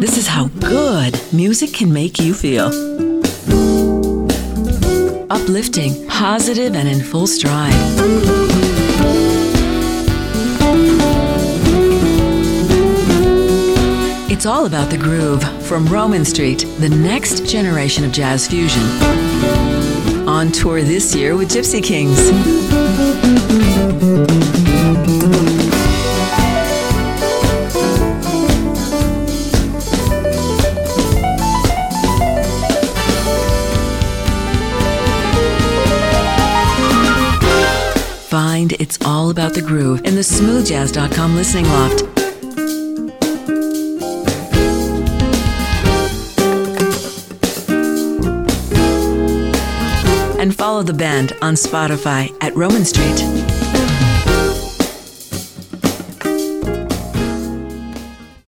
This is how good music can make you feel. Uplifting, positive, and in full stride. It's all about the groove from Roman Street, the next generation of jazz fusion. On tour this year with Gipsy Kings. Find It's All About the Groove in the smoothjazz.com listening loft. And follow the band on Spotify at Roman Street.